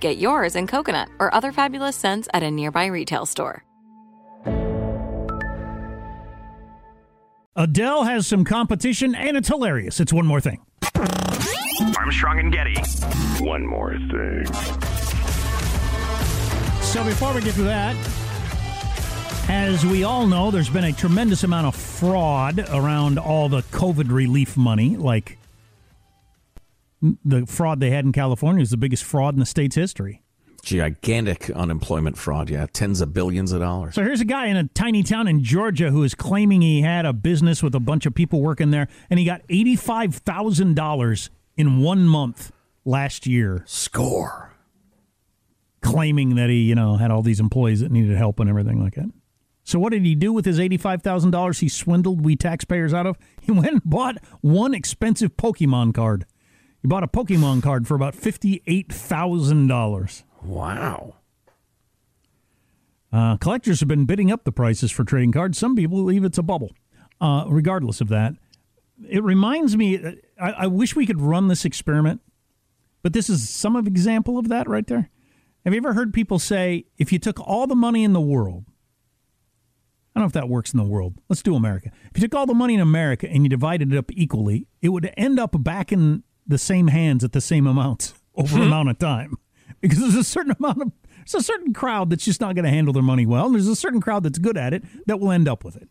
Get yours in coconut or other fabulous scents at a nearby retail store. Adele has some competition, and it's hilarious. It's one more thing. Armstrong and Getty. One more thing. So before we get to that, as we all know, there's been a tremendous amount of fraud around all the COVID relief money. Like the fraud they had in California is the biggest fraud in the state's history. Gigantic unemployment fraud, yeah, tens of billions of dollars. So here's a guy in a tiny town in Georgia who is claiming he had a business with a bunch of people working there, and he got eighty-five thousand dollars in one month last year. Score. Claiming that he, you know, had all these employees that needed help and everything like that. So what did he do with his eighty-five thousand dollars? He swindled we taxpayers out of. He went and bought one expensive Pokemon card. He bought a Pokemon card for about fifty-eight thousand dollars. Wow. Uh, collectors have been bidding up the prices for trading cards. Some people believe it's a bubble. Uh, regardless of that, it reminds me. I, I, wish we could run this experiment, but this is some of example of that right there. Have you ever heard people say if you took all the money in the world? I don't know if that works in the world. Let's do America. If you took all the money in America and you divided it up equally, it would end up back in the same hands at the same amount over an amount of time because there's a certain amount of there's a certain crowd that's just not going to handle their money well, and there's a certain crowd that's good at it that will end up with it.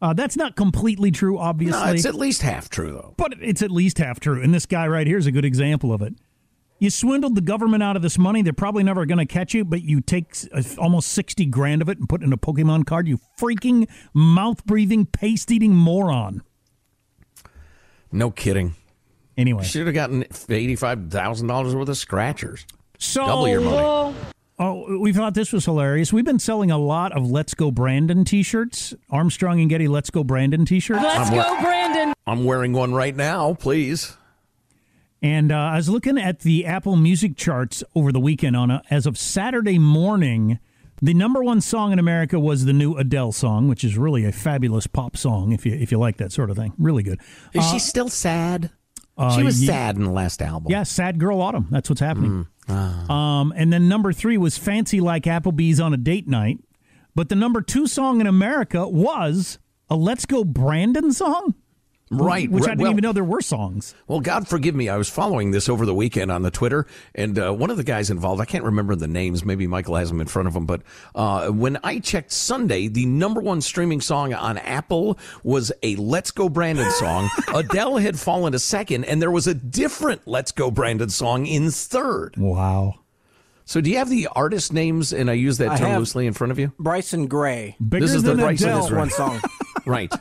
Uh, that's not completely true, obviously. No, it's at least half true, though. But it's at least half true, and this guy right here is a good example of it. You swindled the government out of this money; they're probably never going to catch you. But you take almost sixty grand of it and put it in a Pokemon card. You freaking mouth breathing, paste eating moron. No kidding. Anyway, should have gotten eighty five thousand dollars worth of scratchers. So, Double your money. Oh, we thought this was hilarious. We've been selling a lot of Let's Go Brandon t shirts. Armstrong and Getty Let's Go Brandon t shirts. Let's go, Brandon. I'm wearing one right now, please. And uh, I was looking at the Apple Music charts over the weekend. On a, as of Saturday morning, the number one song in America was the new Adele song, which is really a fabulous pop song. If you if you like that sort of thing, really good. Is Uh, she still sad? Uh, she was ye- sad in the last album. Yeah, Sad Girl Autumn. That's what's happening. Ah. Um, and then number three was Fancy Like Applebee's on a Date Night. But the number two song in America was a Let's Go Brandon song. Right, Which I didn't well- even know there were songs. Well, God forgive me. I was following this over the weekend on the Twitter, and uh, one of the guys involved, I can't remember the names. Maybe Michael has them in front of him. But uh, when I checked Sunday, the number one streaming song on Apple was a Let's Go Brandon song. Adele had fallen to second, and there was a different Let's Go Brandon song in third. Wow. So do you have the artist names? And I use that term loosely in front of you. Bryson Gray. Bigger This is the Bryson Adele. is One song. Right.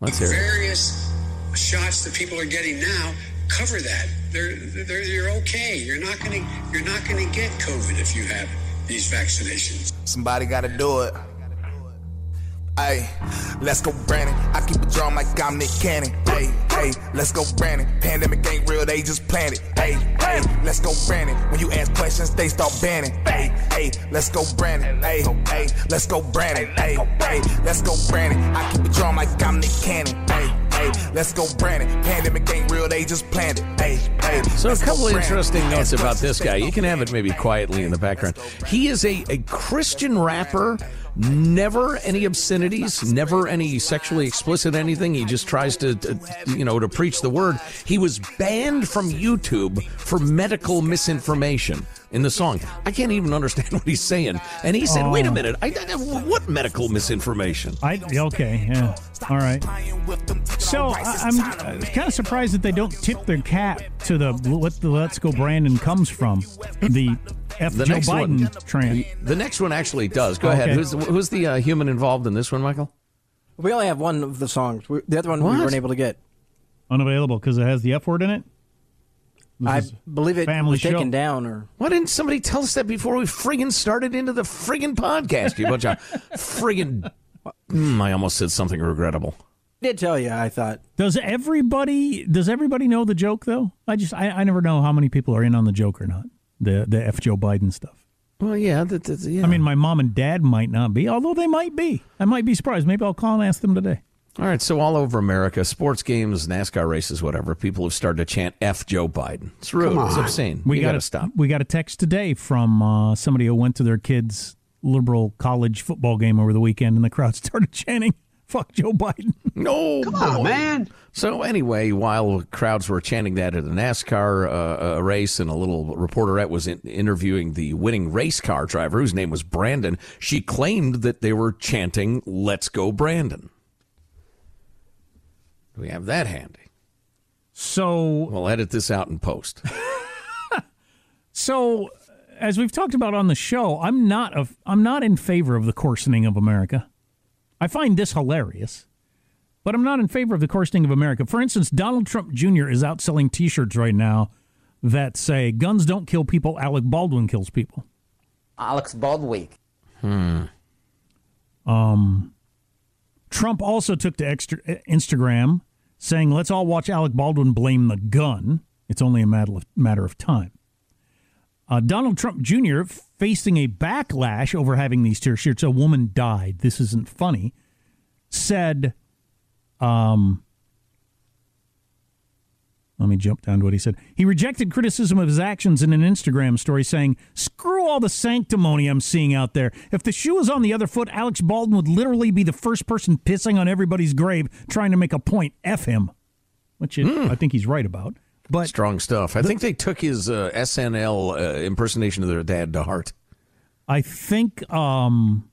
Let's hear it. various shots that people are getting now cover that. They're, they're, you're okay. You're not going to you're not going to get COVID if you have these vaccinations. Somebody gotta do it. Hey, let's go, Brandon. I keep a drum like I'm Nick Cannon. Hey, hey, let's go, Brandon. Pandemic ain't real, they just planned it. Hey, hey, let's go, Brandon. When you ask questions, they start banning. Hey, hey, let's go, Brandon. Hey, hey, let's go, Brandon. Hey, hey, let's go, Brandon. I keep a drum like I'm Nick Cannon. Hey, hey, let's go, Brandon. Pandemic ain't real, they just planned it. Hey, hey. So a couple Brandon. interesting notes about this guy. You can have it maybe quietly in the background. He is a, a Christian rapper. Never any obscenities, never any sexually explicit anything. He just tries to, to, you know, to preach the word. He was banned from YouTube for medical misinformation in the song. I can't even understand what he's saying. And he said, "Wait a minute, I, I, what medical misinformation?" I okay, yeah, all right. So I, I'm uh, kind of surprised that they don't tip their cap to the what the Let's Go Brandon comes from, the F The Joe next Biden one, trend. the next one actually does. Go Okay. ahead. Who's who's the uh, human involved in this one, Michael? We only have one of the songs. We- The other one What? we weren't able to get. Unavailable because it has the F word in it. This I believe it family was taken down, or Why didn't somebody tell us that before we friggin' started into the friggin' podcast? You bunch of friggin'. Mm, I almost said something regrettable. did tell you. I thought Does everybody does everybody know the joke though? I just I, I never know how many people are in on the joke or not. The the F Joe Biden stuff. Well, yeah, that, that, yeah. I mean, my mom and dad might not be, although they might be. I might be surprised. Maybe I'll call and ask them today. all right. So all over America, sports games, NASCAR races, whatever, people have started to chant "F Joe Biden." It's rude. It's obscene. We you got got to stop. We got a text today from uh, somebody who went to their kid's liberal college football game over the weekend, and the crowd started chanting "Fuck Joe Biden." No, come on, man. So anyway, while crowds were chanting that at a NASCAR uh, uh, race, and a little reporterette was in- interviewing the winning race car driver, whose name was Brandon, she claimed that they were chanting "Let's go, Brandon." Do we have that handy? So We'll edit this out in post. So, as we've talked about on the show, I'm not a, I'm not in favor of the coarsening of America. I find this hilarious, but I'm not in favor of the coarsening of America. For instance, Donald Trump Jr. is out selling T-shirts right now that say "Guns don't kill people. Alec Baldwin kills people." Alex Baldwin. Hmm. Um, Trump also took to extra, Instagram saying, "Let's all watch Alec Baldwin blame the gun. It's only a matter of, matter of time." Uh, Donald Trump Jr. facing a backlash over having these t-shirts. A woman died. This isn't funny. Said, um, let me jump down to what he said. He rejected criticism of his actions in an Instagram story, saying, Screw all the sanctimony I'm seeing out there. If the shoe was on the other foot, Alex Baldwin would literally be the first person pissing on everybody's grave trying to make a point. F him. Which is, I think he's right about. But Strong stuff. I think they took his uh, SNL uh, impersonation of their dad to heart. I think um,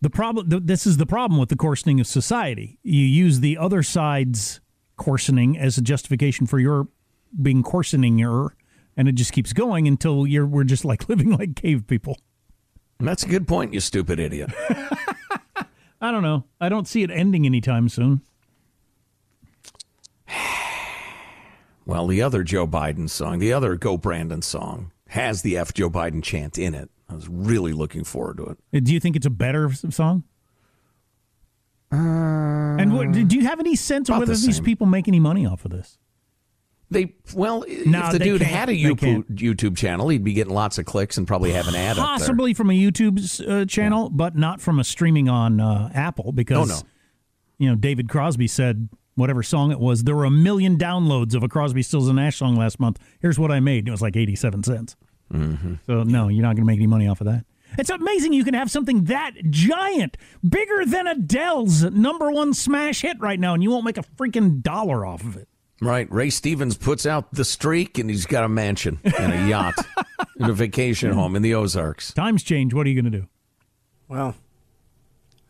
the problem. Th- this is the problem with the coarsening of society. You use the other side's coarsening as a justification for your being coarseninger, and it just keeps going until you're we're just like living like cave people. And that's a good point, you stupid idiot. I don't know. I don't see it ending anytime soon. Well, the other Joe Biden song, the other Go Brandon song, has the F Joe Biden chant in it. I was really looking forward to it. Uh, Do you think it's a better song? and what, do you have any sense of whether the these people make any money off of this? They well, No, if the dude had a YouTube. YouTube channel, he'd be getting lots of clicks and probably have an ad. Possibly from a YouTube uh, channel, but not from a streaming on uh, Apple because Oh, no. you know David Crosby said whatever song it was, there were a million downloads of a Crosby, Stills and Nash song last month. Here's what I made. It was like eighty-seven cents. Mm-hmm. So no, you're not going to make any money off of that. It's amazing you can have something that giant, bigger than Adele's number one smash hit right now, and you won't make a freaking dollar off of it. Right. Ray Stevens puts out the streak, and he's got a mansion and a yacht and a vacation home in the Ozarks. Times change. What are you going to do? well,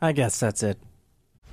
I guess that's it.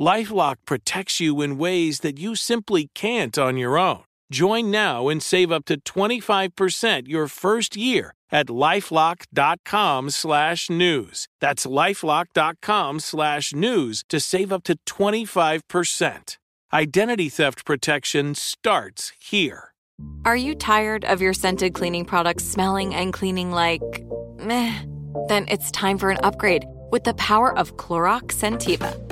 Lifelock protects you in ways that you simply can't on your own. Join now and save up to 25% your first year at lifelock.com slash news. That's lifelock.com slash news to save up to 25%. Identity theft protection starts here. Are you tired of your scented cleaning products smelling and cleaning like meh? Then it's time for an upgrade with the power of Clorox Scentiva.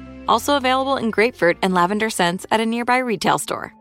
Also available in grapefruit and lavender scents at a nearby retail store.